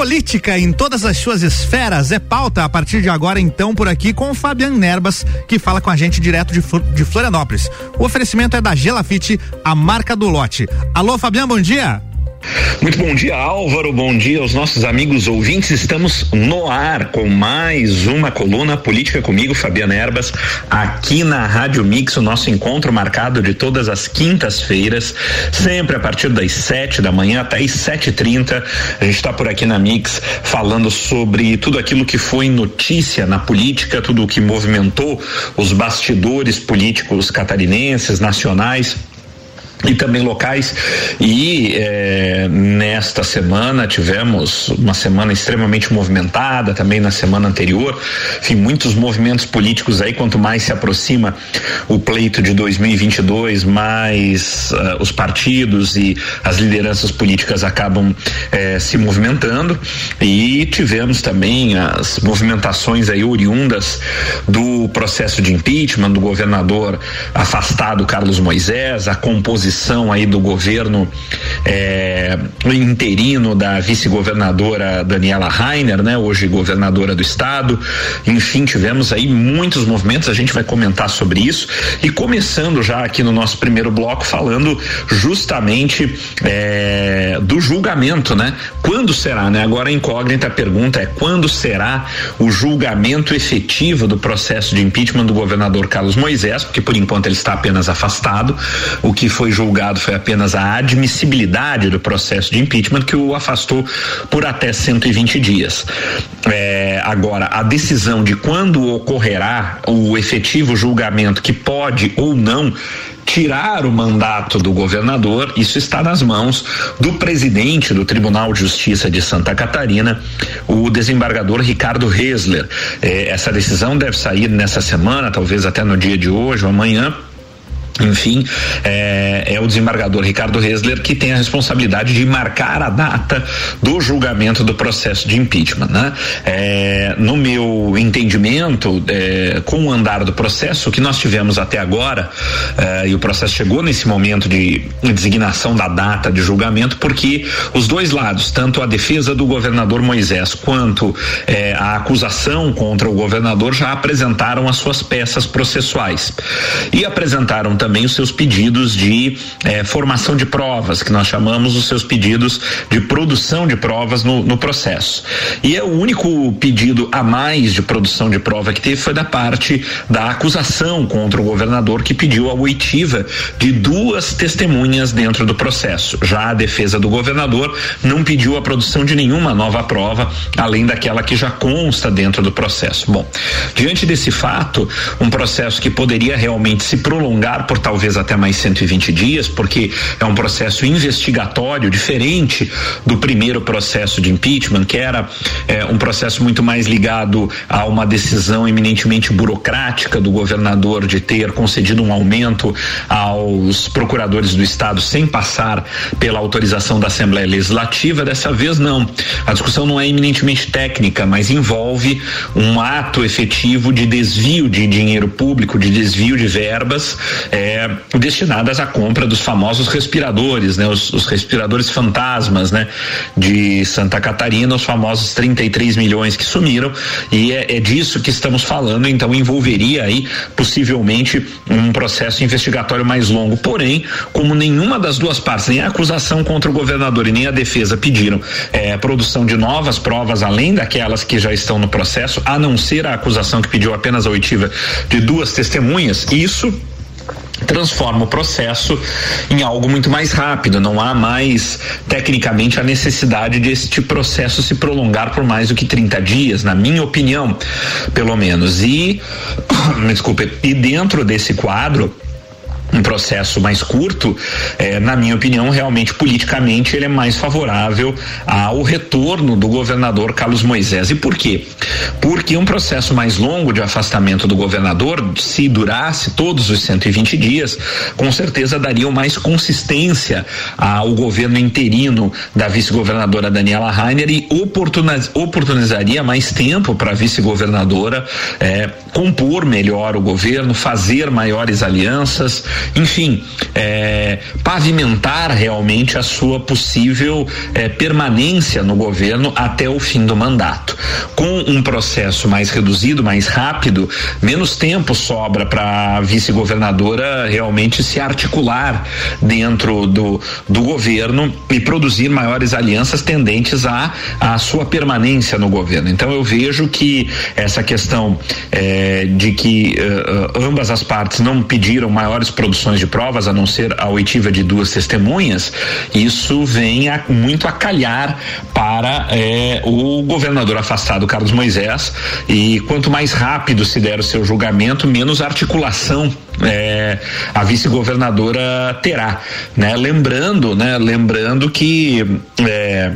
Política em todas as suas esferas é pauta a partir de agora, então, por aqui com o Fabian Nerbas, que fala com a gente direto de, de Florianópolis. O oferecimento é da Gelafite, a marca do lote. Alô, Fabian, bom dia. Muito bom dia, Álvaro. Bom dia aos nossos amigos ouvintes. Estamos no ar com mais uma coluna política comigo, Fabiana Erbas, aqui na Rádio Mix, o nosso encontro marcado de todas as quintas-feiras, sempre a partir das sete da manhã até as sete e trinta. A gente está por aqui na Mix falando sobre tudo aquilo que foi notícia na política, tudo o que movimentou os bastidores políticos catarinenses, nacionais e também locais. E é, nesta semana tivemos uma semana extremamente movimentada, também na semana anterior. Enfim, muitos movimentos políticos aí. Quanto mais se aproxima o pleito de 2022, mais uh, os partidos e as lideranças políticas acabam eh, se movimentando. E tivemos também as movimentações aí oriundas do processo de impeachment do governador afastado Carlos Moisés, a composição posição aí do governo é, interino da vice-governadora Daniela Rainer, né? Hoje governadora do estado. Enfim, tivemos aí muitos movimentos, a gente vai comentar sobre isso e começando já aqui no nosso primeiro bloco falando justamente é, do julgamento, né? Quando será, né? Agora a incógnita pergunta é quando será o julgamento efetivo do processo de impeachment do governador Carlos Moisés, porque por enquanto ele está apenas afastado, o que foi julgado foi apenas a admissibilidade do processo de impeachment que o afastou por até 120 dias. É, agora, a decisão de quando ocorrerá o efetivo julgamento que pode ou não tirar o mandato do governador, isso está nas mãos do presidente do Tribunal de Justiça de Santa Catarina, o desembargador Ricardo Resler. É, essa decisão deve sair nessa semana, talvez até no dia de hoje ou amanhã enfim, é, é, o desembargador Ricardo Resler que tem a responsabilidade de marcar a data do julgamento do processo de impeachment. Né? É, no meu entendimento, é, com o andar do processo, que nós tivemos até agora, é, e o processo chegou nesse momento de designação da data de julgamento, porque os dois lados, tanto a defesa do governador Moisés quanto é, a acusação contra o governador, já apresentaram as suas peças processuais. E apresentaram também os seus pedidos de eh, formação de provas, que nós chamamos os seus pedidos de produção de provas no, no processo. E é o único pedido a mais de produção de prova que teve foi da parte da acusação contra o governador que pediu a oitiva de duas testemunhas dentro do processo. Já a defesa do governador não pediu a produção de nenhuma nova prova, além daquela que já consta dentro do processo. Bom, diante desse fato, um processo que poderia realmente se prolongar por talvez até mais 120 dias, porque é um processo investigatório diferente do primeiro processo de impeachment, que era é, um processo muito mais ligado a uma decisão eminentemente burocrática do governador de ter concedido um aumento aos procuradores do estado sem passar pela autorização da Assembleia Legislativa. Dessa vez não. A discussão não é eminentemente técnica, mas envolve um ato efetivo de desvio de dinheiro público, de desvio de verbas. É, é, destinadas à compra dos famosos respiradores, né? Os, os, respiradores fantasmas, né? De Santa Catarina, os famosos 33 milhões que sumiram e é, é disso que estamos falando, então envolveria aí possivelmente um processo investigatório mais longo. Porém, como nenhuma das duas partes, nem a acusação contra o governador e nem a defesa pediram é, produção de novas provas além daquelas que já estão no processo, a não ser a acusação que pediu apenas a oitiva de duas testemunhas, isso transforma o processo em algo muito mais rápido. Não há mais, tecnicamente, a necessidade de este processo se prolongar por mais do que 30 dias, na minha opinião, pelo menos. E, desculpe, e dentro desse quadro, um processo mais curto, é, na minha opinião, realmente politicamente ele é mais favorável ao retorno do governador Carlos Moisés. E por quê? Porque um processo mais longo de afastamento do governador, se durasse todos os 120 dias, com certeza daria mais consistência ao governo interino da vice-governadora Daniela Rainer e oportuniz, oportunizaria mais tempo para a vice-governadora é, compor melhor o governo, fazer maiores alianças enfim, é, pavimentar realmente a sua possível é, permanência no governo até o fim do mandato. Com um processo mais reduzido, mais rápido, menos tempo sobra para a vice-governadora realmente se articular dentro do, do governo e produzir maiores alianças tendentes à a, a sua permanência no governo. Então eu vejo que essa questão é, de que uh, ambas as partes não pediram maiores produções de provas, a não ser a oitiva de duas testemunhas, isso vem a, muito a calhar para é, o governador afastado, Carlos Moisés, e quanto mais rápido se der o seu julgamento, menos articulação é, a vice-governadora terá, né? Lembrando, né? Lembrando que é,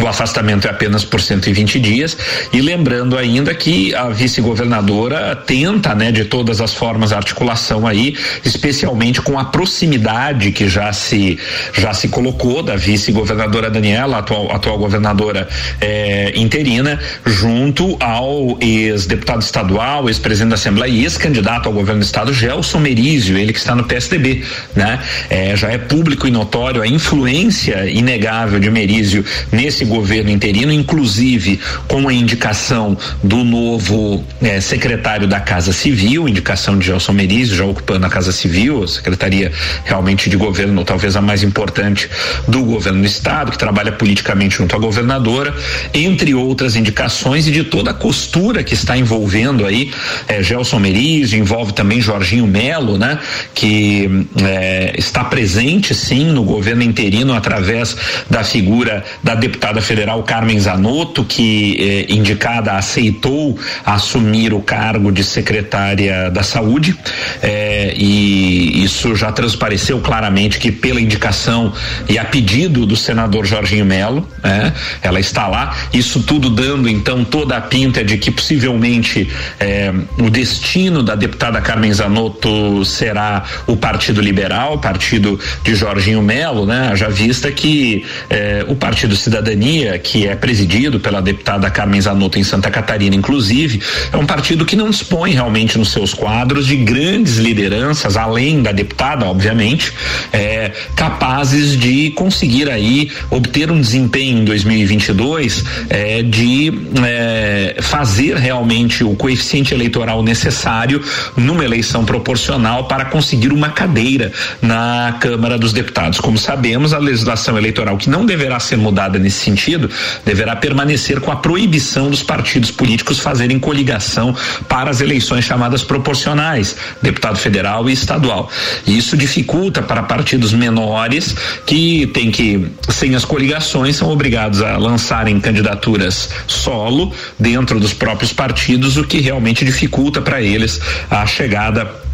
o afastamento é apenas por 120 dias e lembrando ainda que a vice-governadora tenta, né, de todas as formas a articulação aí, especialmente com a proximidade que já se já se colocou da vice-governadora Daniela, atual atual governadora eh, interina, junto ao ex-deputado estadual, ex-presidente da Assembleia e ex-candidato ao governo do estado Gelson Merizio, ele que está no PSDB, né? Eh, já é público e notório a influência inegável de Merizio nesse esse governo interino, inclusive com a indicação do novo eh, secretário da Casa Civil, indicação de Gelson Merizio, já ocupando a Casa Civil, a secretaria realmente de governo, talvez a mais importante do governo do estado, que trabalha politicamente junto à governadora, entre outras indicações e de toda a costura que está envolvendo aí eh, Gelson Merizio, envolve também Jorginho Melo, né, que eh, está presente sim no governo interino através da figura da deputada deputada federal Carmen Zanotto, que eh, indicada aceitou assumir o cargo de secretária da Saúde, eh, e isso já transpareceu claramente que pela indicação e a pedido do senador Jorginho Melo, né, ela está lá. Isso tudo dando então toda a pinta de que possivelmente eh, o destino da deputada Carmen Zanotto será o Partido Liberal, partido de Jorginho Melo, né? Já vista que eh, o Partido Cidadania Cidadania, que é presidido pela deputada Carmen Zanotto em Santa Catarina, inclusive, é um partido que não dispõe realmente nos seus quadros de grandes lideranças, além da deputada, obviamente, é, capazes de conseguir aí obter um desempenho em 2022 é, de é, fazer realmente o coeficiente eleitoral necessário numa eleição proporcional para conseguir uma cadeira na Câmara dos Deputados. Como sabemos, a legislação eleitoral que não deverá ser mudada nesse sentido, deverá permanecer com a proibição dos partidos políticos fazerem coligação para as eleições chamadas proporcionais, deputado federal e estadual. Isso dificulta para partidos menores que têm que, sem as coligações, são obrigados a lançarem candidaturas solo dentro dos próprios partidos, o que realmente dificulta para eles a chegada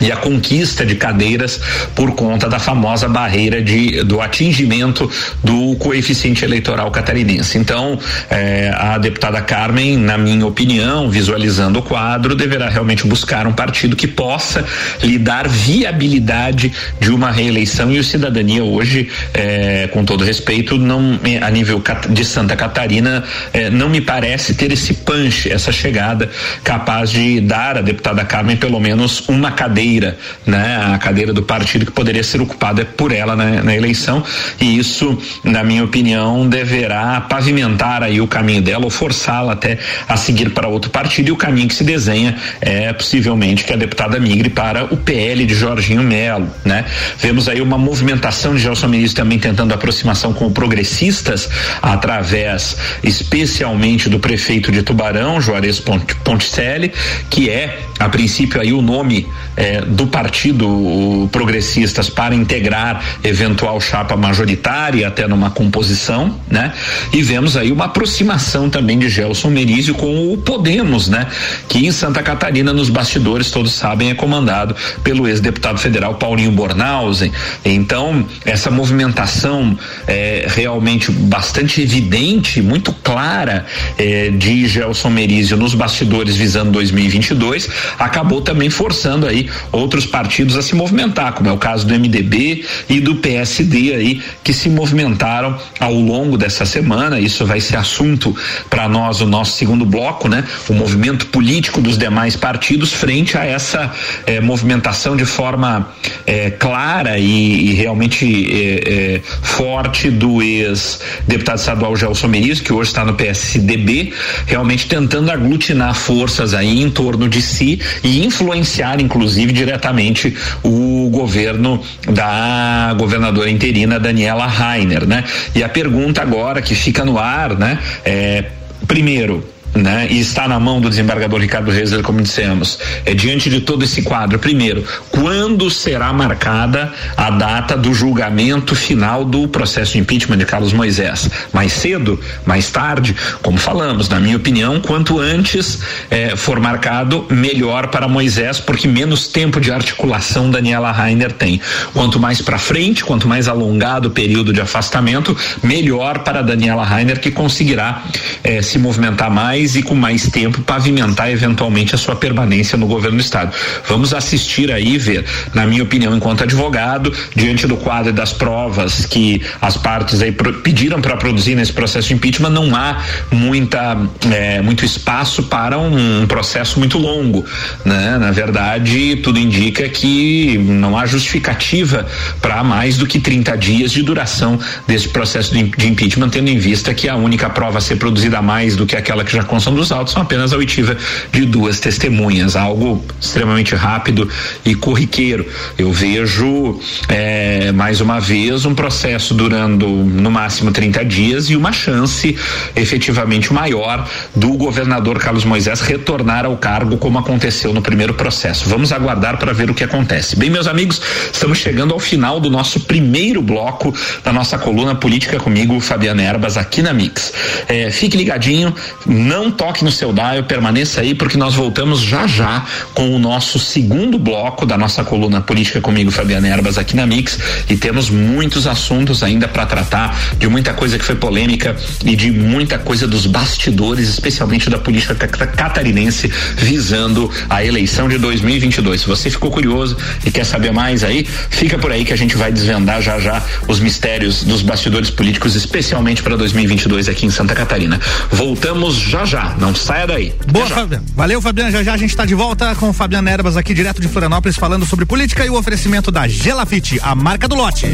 e a conquista de cadeiras por conta da famosa barreira de, do atingimento do coeficiente eleitoral catarinense. Então, eh, a deputada Carmen, na minha opinião, visualizando o quadro, deverá realmente buscar um partido que possa lhe dar viabilidade de uma reeleição e o cidadania hoje, eh, com todo respeito, não a nível de Santa Catarina, eh, não me parece ter esse punch, essa chegada capaz de dar à deputada Carmen pelo menos uma cadeira cadeira, né? A cadeira do partido que poderia ser ocupada por ela na, na eleição e isso, na minha opinião, deverá pavimentar aí o caminho dela ou forçá-la até a seguir para outro partido e o caminho que se desenha é possivelmente que a deputada migre para o PL de Jorginho Melo, né? Vemos aí uma movimentação de Gelson Ministro também tentando aproximação com progressistas através especialmente do prefeito de Tubarão, Juarez Ponticelli, que é a princípio aí o nome é, do partido progressistas para integrar eventual chapa majoritária até numa composição, né? E vemos aí uma aproximação também de Gelson Merizio com o Podemos, né? Que em Santa Catarina nos bastidores todos sabem é comandado pelo ex-deputado federal Paulinho Bornhausen. Então essa movimentação é realmente bastante evidente, muito clara é, de Gelson Merizio nos bastidores visando 2022 acabou também forçando aí aí outros partidos a se movimentar, como é o caso do MDB e do PSD aí, que se movimentaram ao longo dessa semana. Isso vai ser assunto para nós, o nosso segundo bloco, né? O movimento político dos demais partidos frente a essa eh, movimentação de forma eh, clara e, e realmente eh, forte do ex-deputado estadual Gelson Meriz, que hoje está no PSDB, realmente tentando aglutinar forças aí em torno de si e influenciar, inclusive, diretamente o governo da governadora interina Daniela Rainer, né? E a pergunta agora que fica no ar, né? É, primeiro, né? E está na mão do desembargador Ricardo Reis, como dissemos. É diante de todo esse quadro, primeiro, quando será marcada a data do julgamento final do processo de impeachment de Carlos Moisés? Mais cedo, mais tarde, como falamos, na minha opinião, quanto antes eh, for marcado, melhor para Moisés, porque menos tempo de articulação Daniela Rainer tem. Quanto mais para frente, quanto mais alongado o período de afastamento, melhor para Daniela Rainer, que conseguirá eh, se movimentar mais mais e com mais tempo pavimentar eventualmente a sua permanência no governo do estado. Vamos assistir aí ver, na minha opinião, enquanto advogado, diante do quadro das provas que as partes aí pediram para produzir nesse processo de impeachment, não há muita é, muito espaço para um, um processo muito longo, né? Na verdade, tudo indica que não há justificativa para mais do que 30 dias de duração desse processo de, de impeachment, tendo em vista que a única prova a ser produzida mais do que aquela que já Constituição dos Autos são apenas a oitiva de duas testemunhas, algo extremamente rápido e corriqueiro. Eu vejo é, mais uma vez um processo durando no máximo 30 dias e uma chance efetivamente maior do governador Carlos Moisés retornar ao cargo como aconteceu no primeiro processo. Vamos aguardar para ver o que acontece. Bem, meus amigos, estamos chegando ao final do nosso primeiro bloco da nossa coluna política comigo, Fabiana Erbas, aqui na Mix. É, fique ligadinho, não não toque no seu dial, permaneça aí, porque nós voltamos já já com o nosso segundo bloco da nossa coluna Política comigo, Fabiana Erbas, aqui na Mix. E temos muitos assuntos ainda para tratar, de muita coisa que foi polêmica e de muita coisa dos bastidores, especialmente da política catarinense, visando a eleição de 2022. Se você ficou curioso e quer saber mais aí, fica por aí que a gente vai desvendar já já os mistérios dos bastidores políticos, especialmente para 2022 aqui em Santa Catarina. Voltamos já já já. Não saia daí. Boa, Fabiano. Valeu, Fabiano. Já já a gente está de volta com o Fabiano Erbas aqui direto de Florianópolis falando sobre política e o oferecimento da Gelafite, a marca do lote.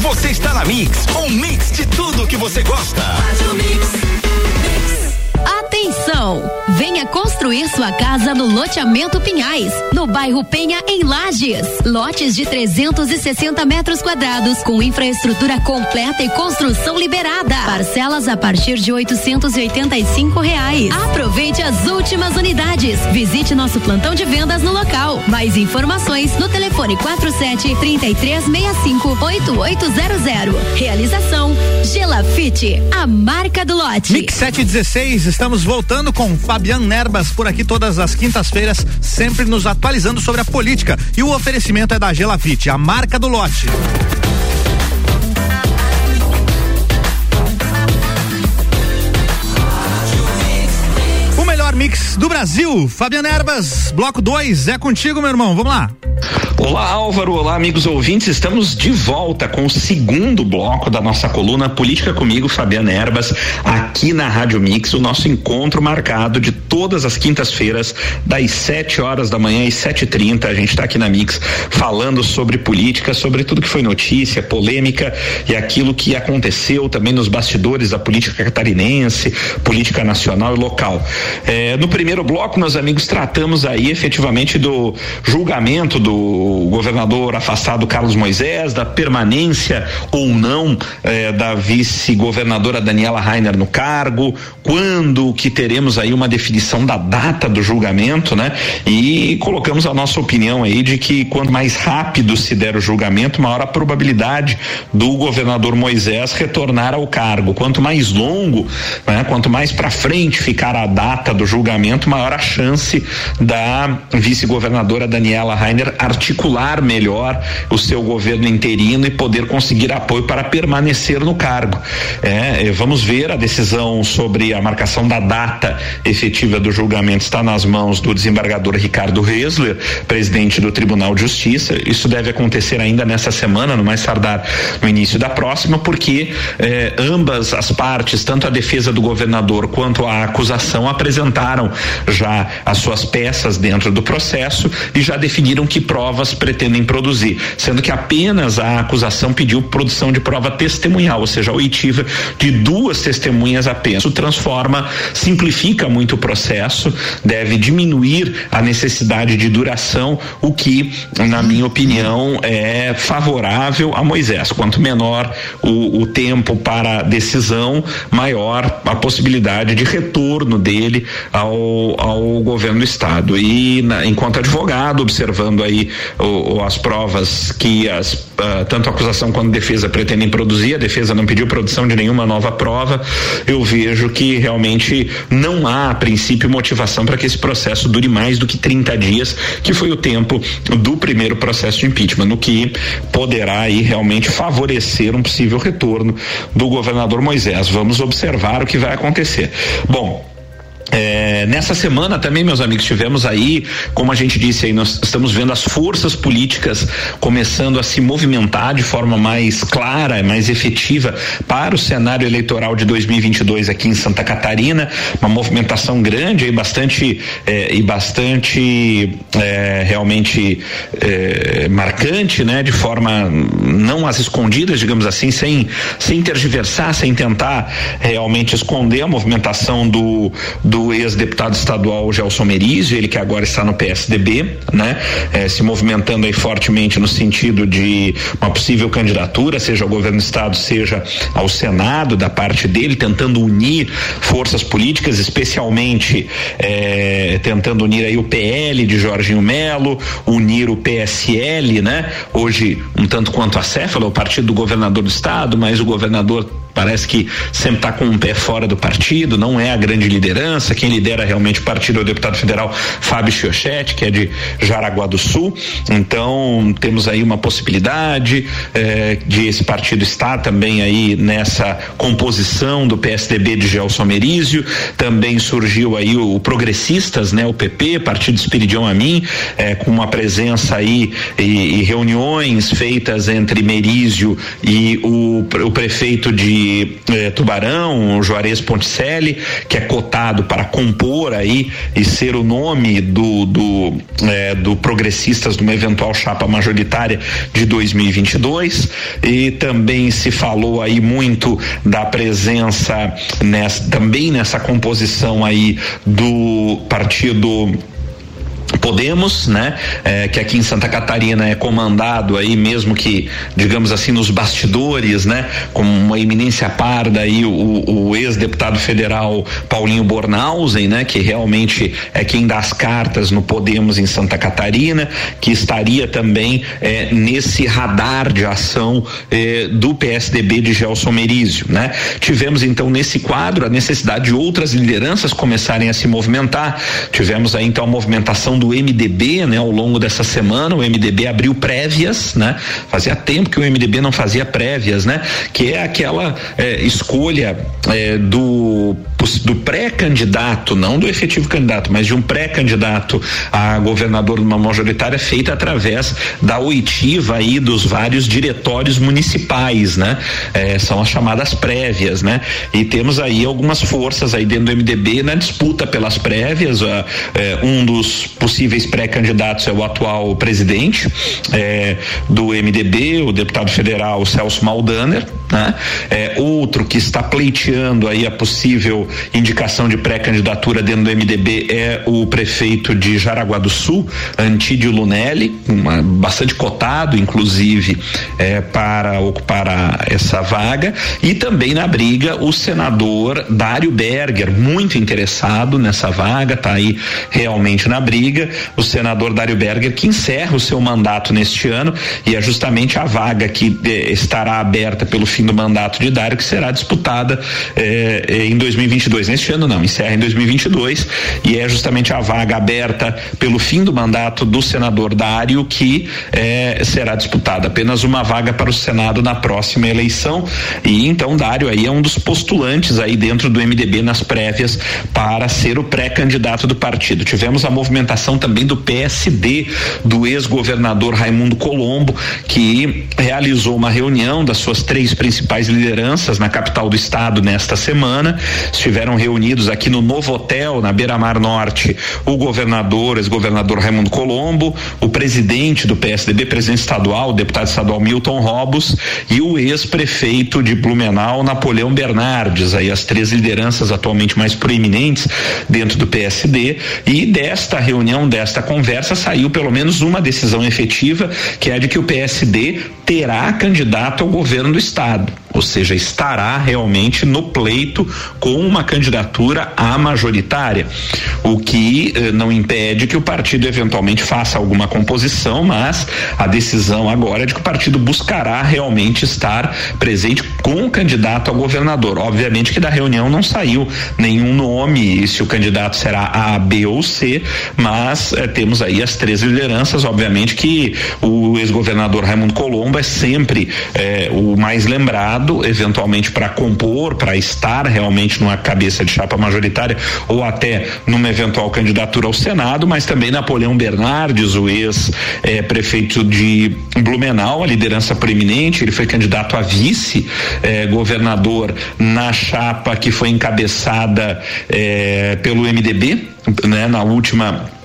Você está na Mix, um mix de tudo que você gosta. Atenção! Venha construir sua casa no loteamento Pinhais, no bairro Penha, em Lages. Lotes de 360 metros quadrados, com infraestrutura completa e construção liberada. Parcelas a partir de 885 reais. Aproveite as últimas unidades. Visite nosso plantão de vendas no local. Mais informações no telefone 47 3365 8800. Realização Gelafite, a marca do lote. Mix 716, estamos voltando com Fabian Nerbas por aqui todas as quintas-feiras, sempre nos atualizando sobre a política. E o oferecimento é da Gelafite, a marca do lote. O melhor mix do Brasil. Fabian Erbas, bloco 2, é contigo, meu irmão. Vamos lá. Olá, Álvaro. Olá, amigos ouvintes. Estamos de volta com o segundo bloco da nossa coluna Política comigo, Fabiana Erbas, aqui na Rádio Mix, o nosso encontro marcado de todas as quintas-feiras, das 7 horas da manhã e 7h30. A gente está aqui na Mix falando sobre política, sobre tudo que foi notícia, polêmica e aquilo que aconteceu também nos bastidores da política catarinense, política nacional e local. É, no primeiro bloco, meus amigos, tratamos aí efetivamente do julgamento do governador afastado Carlos Moisés, da permanência ou não eh, da vice-governadora Daniela Rainer no cargo, quando que teremos aí uma definição da data do julgamento, né? E colocamos a nossa opinião aí de que quanto mais rápido se der o julgamento, maior a probabilidade do governador Moisés retornar ao cargo. Quanto mais longo, né? Quanto mais para frente ficar a data do julgamento, maior a chance da vice-governadora Daniela Rainer articular melhor o seu governo interino e poder conseguir apoio para permanecer no cargo. É, vamos ver a decisão sobre a marcação da data efetiva do julgamento está nas mãos do desembargador Ricardo Resler, presidente do Tribunal de Justiça. Isso deve acontecer ainda nessa semana, no mais tardar no início da próxima, porque eh, ambas as partes, tanto a defesa do governador quanto a acusação, apresentaram já as suas peças dentro do processo e já definiram que provas pretendem produzir, sendo que apenas a acusação pediu produção de prova testemunhal, ou seja, oitiva de duas testemunhas apenas. Isso transforma, simplifica muito o processo, deve diminuir a necessidade de duração, o que, na minha opinião, é favorável a Moisés. Quanto menor o, o tempo para decisão, maior a possibilidade de retorno dele ao, ao governo do estado. E na, enquanto advogado, observando aí o, o, as provas que as, uh, tanto a acusação quanto a defesa pretendem produzir, a defesa não pediu produção de nenhuma nova prova, eu vejo que realmente não há, princípio, motivação para que esse processo dure mais do que 30 dias, que foi o tempo do primeiro processo de impeachment, no que poderá aí realmente favorecer um possível retorno do governador Moisés. Vamos observar o que vai acontecer. Bom, é, nessa semana também, meus amigos, tivemos aí, como a gente disse aí, nós estamos vendo as forças políticas começando a se movimentar de forma mais clara, mais efetiva para o cenário eleitoral de 2022 aqui em Santa Catarina, uma movimentação grande e bastante é, e bastante é, realmente é, marcante, né? De forma não às escondidas, digamos assim, sem sem tergiversar, sem tentar realmente esconder a movimentação do, do do ex-deputado estadual Gelson Merizio, ele que agora está no PSDB, né? Eh, se movimentando aí fortemente no sentido de uma possível candidatura, seja ao governo do estado, seja ao Senado, da parte dele, tentando unir forças políticas, especialmente eh, tentando unir aí o PL de Jorginho Melo, unir o PSL, né? Hoje, um tanto quanto a Céfala, o partido do governador do estado, mas o governador parece que sempre está com um pé fora do partido, não é a grande liderança. Quem lidera realmente o partido é o deputado federal Fábio Chiochetti, que é de Jaraguá do Sul. Então, temos aí uma possibilidade eh, de esse partido estar também aí nessa composição do PSDB de Gelson Merizio. Também surgiu aí o, o Progressistas, né, o PP, Partido Espiridião Amin, eh, com uma presença aí e, e reuniões feitas entre Merizio e o, o prefeito de eh, Tubarão, Juarez Ponticelli, que é cotado para compor aí e ser o nome do, do, eh, do Progressistas numa eventual chapa majoritária de 2022. E também se falou aí muito da presença nessa, também nessa composição aí do partido Podemos, né? É, que aqui em Santa Catarina é comandado aí mesmo que, digamos assim, nos bastidores, né? Com uma eminência parda aí o, o ex-deputado federal Paulinho Bornhausen, né? Que realmente é quem dá as cartas no Podemos em Santa Catarina, que estaria também é, nesse radar de ação é, do PSDB de Gelson Merizio, né? Tivemos então nesse quadro a necessidade de outras lideranças começarem a se movimentar. Tivemos aí então a movimentação do MDB, né, ao longo dessa semana, o MDB abriu prévias, né? Fazia tempo que o MDB não fazia prévias, né? Que é aquela é, escolha é, do do pré-candidato, não do efetivo candidato, mas de um pré-candidato a governador numa majoritária feita através da oitiva aí dos vários diretórios municipais, né? É, são as chamadas prévias, né? E temos aí algumas forças aí dentro do MDB na disputa pelas prévias. Uh, um dos possíveis pré-candidatos é o atual presidente é, do MDB, o deputado federal Celso Maldaner, né? É, outro que está pleiteando aí a possível indicação de pré-candidatura dentro do MDB é o prefeito de Jaraguá do Sul, Antídio Lunelli, uma, bastante cotado, inclusive, é, para ocupar a, essa vaga, e também na briga o senador Dário Berger, muito interessado nessa vaga, está aí realmente na briga, o senador Dário Berger que encerra o seu mandato neste ano e é justamente a vaga que eh, estará aberta pelo fim do mandato de Dário, que será disputada eh, em 2022. Neste ano não, encerra em 2022 e é justamente a vaga aberta pelo fim do mandato do senador Dário que eh, será disputada. Apenas uma vaga para o Senado na próxima eleição e então Dário aí é um dos postulantes aí dentro do MDB nas prévias para ser o pré-candidato do partido. Tivemos a movimentação também do PSD do ex-governador Raimundo Colombo que realizou uma reunião das suas três principais lideranças na capital do estado nesta semana. Estiveram reunidos aqui no Novo Hotel, na Beira Mar Norte, o governador, ex-governador Raimundo Colombo, o presidente do PSDB, presidente estadual, o deputado estadual Milton Robos e o ex-prefeito de Blumenau, Napoleão Bernardes, aí as três lideranças atualmente mais proeminentes dentro do PSD. E desta reunião, desta conversa, saiu pelo menos uma decisão efetiva, que é a de que o PSD terá candidato ao governo do estado ou seja, estará realmente no pleito com uma candidatura à majoritária, o que eh, não impede que o partido eventualmente faça alguma composição, mas a decisão agora é de que o partido buscará realmente estar presente com o candidato a governador. Obviamente que da reunião não saiu nenhum nome se o candidato será A, B ou C, mas eh, temos aí as três lideranças, obviamente que o ex-governador Raimundo Colombo é sempre eh, o mais lembrado eventualmente para compor, para estar realmente numa cabeça de chapa majoritária ou até numa eventual candidatura ao Senado, mas também Napoleão Bernardes, o ex-prefeito eh, de Blumenau, a liderança preeminente, ele foi candidato a vice-governador eh, na chapa que foi encabeçada eh, pelo MDB, né, na última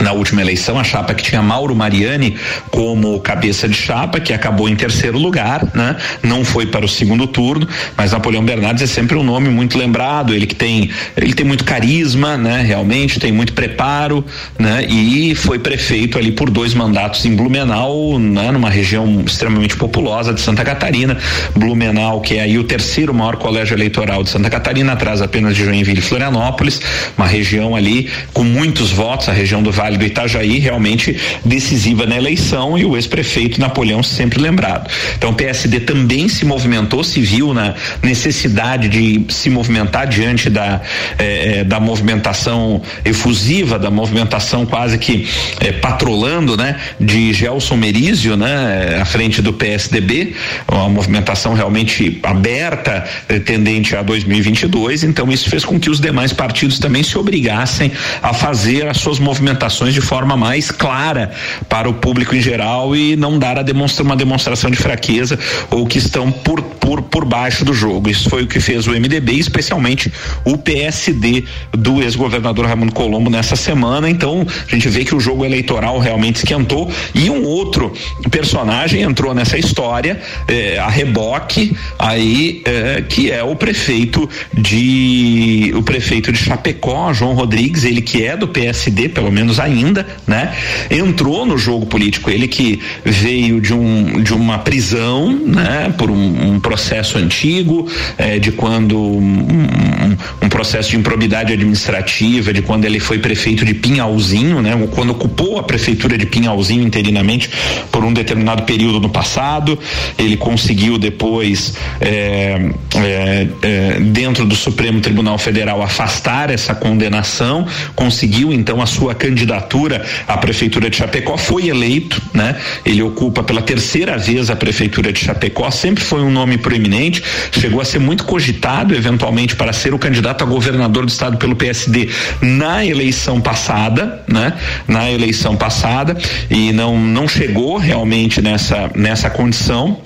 na última eleição, a chapa que tinha Mauro Mariani como cabeça de chapa, que acabou em terceiro lugar, né? Não foi para o segundo turno, mas Napoleão Bernardes é sempre um nome muito lembrado, ele que tem, ele tem muito carisma, né? Realmente tem muito preparo, né? E foi prefeito ali por dois mandatos em Blumenau, né? Numa região extremamente populosa de Santa Catarina, Blumenau, que é aí o terceiro maior colégio eleitoral de Santa Catarina, atrás apenas de Joinville e Florianópolis, uma região ali com muitos votos, a região do Vale do Itajaí, realmente decisiva na eleição e o ex-prefeito Napoleão sempre lembrado. Então o PSD também se movimentou, se viu na necessidade de se movimentar diante da, eh, eh da movimentação efusiva, da movimentação quase que eh, patrolando, né, de Gelson Merizio, né, à frente do PSDB, uma movimentação realmente aberta, eh, tendente a 2022. Então isso fez com que os demais partidos também se obrigassem a fazer as suas movimentações de forma mais clara para o público em geral e não dar a demonstra, uma demonstração de fraqueza ou que estão por, por, por baixo do jogo. Isso foi o que fez o MDB, especialmente o PSD do ex-governador Raimundo Colombo nessa semana. Então, a gente vê que o jogo eleitoral realmente esquentou e um outro personagem entrou nessa história, eh, a reboque, aí, eh, que é o prefeito de o prefeito de Chapecó, João Rodrigues, ele que é do PSD, pelo menos ainda, né? Entrou no jogo político, ele que veio de, um, de uma prisão, né? Por um, um processo antigo, eh, de quando um, um, processo de improbidade administrativa, de quando ele foi prefeito de Pinhalzinho, né? Quando ocupou a prefeitura de Pinhalzinho interinamente por um determinado período no passado, ele conseguiu depois eh, eh dentro do Supremo Tribunal Federal afastar essa condenação, conseguiu então a sua candidatura candidatura à prefeitura de Chapecó, foi eleito, né? Ele ocupa pela terceira vez a prefeitura de Chapecó, sempre foi um nome proeminente, chegou a ser muito cogitado eventualmente para ser o candidato a governador do estado pelo PSD na eleição passada, né? Na eleição passada e não não chegou realmente nessa nessa condição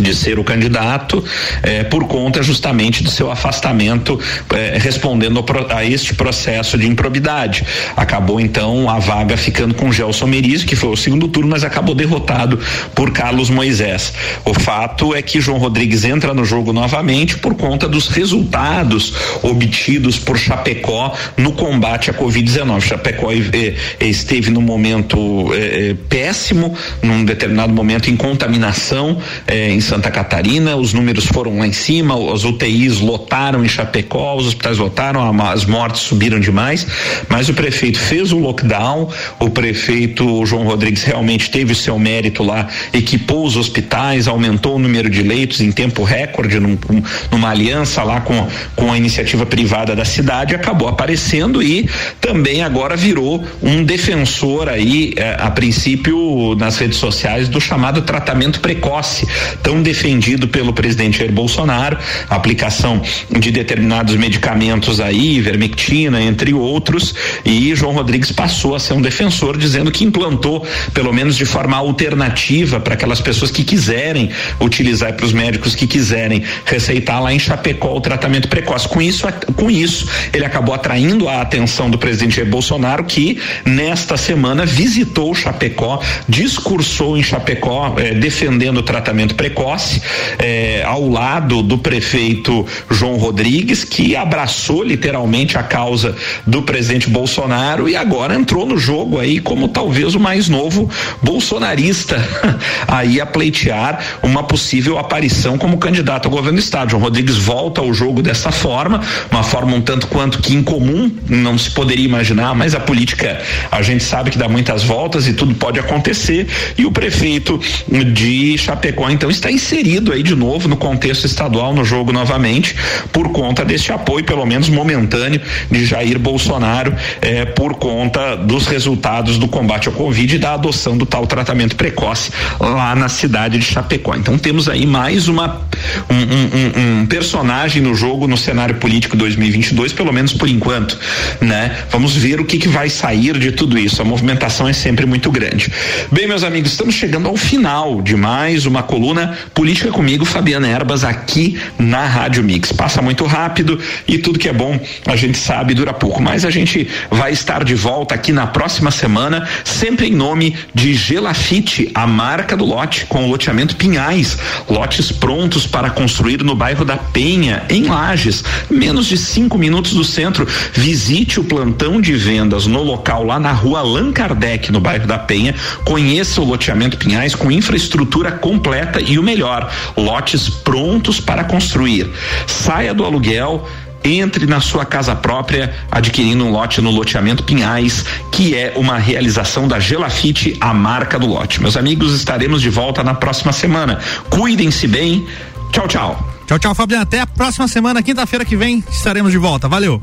de ser o candidato eh, por conta justamente do seu afastamento eh, respondendo a este processo de improbidade. Acabou então a vaga ficando com Gelson Merizio, que foi o segundo turno, mas acabou derrotado por Carlos Moisés. O fato é que João Rodrigues entra no jogo novamente por conta dos resultados obtidos por Chapecó no combate à Covid-19. Chapecó eh, esteve num momento péssimo, num determinado momento em contaminação, em Santa Catarina, os números foram lá em cima, as UTIs lotaram em Chapecó, os hospitais lotaram, as mortes subiram demais, mas o prefeito fez o lockdown, o prefeito João Rodrigues realmente teve o seu mérito lá, equipou os hospitais, aumentou o número de leitos em tempo recorde, num, numa aliança lá com, com a iniciativa privada da cidade, acabou aparecendo e também agora virou um defensor aí, eh, a princípio, nas redes sociais, do chamado tratamento precoce, tão defendido pelo presidente Jair Bolsonaro, aplicação de determinados medicamentos aí, vermectina, entre outros, e João Rodrigues passou a ser um defensor, dizendo que implantou, pelo menos de forma alternativa, para aquelas pessoas que quiserem utilizar, para os médicos que quiserem receitar lá em Chapecó o tratamento precoce. Com isso, com isso, ele acabou atraindo a atenção do presidente Jair Bolsonaro, que nesta semana visitou Chapecó, discursou em Chapecó, eh, defendendo o tratamento precoce, eh, ao lado do prefeito João Rodrigues, que abraçou literalmente a causa do presidente Bolsonaro e agora entrou no jogo aí como talvez o mais novo bolsonarista aí a pleitear uma possível aparição como candidato ao governo do estado. João Rodrigues volta ao jogo dessa forma, uma forma um tanto quanto que incomum, não se poderia imaginar, mas a política a gente sabe que dá muitas voltas e tudo pode acontecer e o prefeito de Chapecó então está inserido aí de novo no contexto estadual no jogo novamente por conta deste apoio pelo menos momentâneo de Jair Bolsonaro eh, por conta dos resultados do combate ao Covid e da adoção do tal tratamento precoce lá na cidade de Chapecó. Então temos aí mais uma um, um, um personagem no jogo no cenário político 2022, pelo menos por enquanto, né? Vamos ver o que, que vai sair de tudo isso. A movimentação é sempre muito grande. Bem, meus amigos, estamos chegando ao final de mais uma coluna política comigo, Fabiana Erbas, aqui na Rádio Mix. Passa muito rápido e tudo que é bom a gente sabe dura pouco, mas a gente vai estar de volta aqui na próxima semana, sempre em nome de Gelafite, a marca do lote, com o loteamento Pinhais, lotes prontos para construir no bairro da Penha, em Lages, menos de cinco minutos do centro. Visite o plantão de vendas no local lá na rua Allan Kardec, no bairro da Penha. Conheça o loteamento Pinhais com infraestrutura completa e o melhor, lotes prontos para construir. Saia do aluguel entre na sua casa própria adquirindo um lote no loteamento Pinhais, que é uma realização da Gelafite, a marca do lote. Meus amigos, estaremos de volta na próxima semana. Cuidem-se bem. Tchau, tchau. Tchau, tchau, Fabiano. Até a próxima semana, quinta-feira que vem, estaremos de volta. Valeu.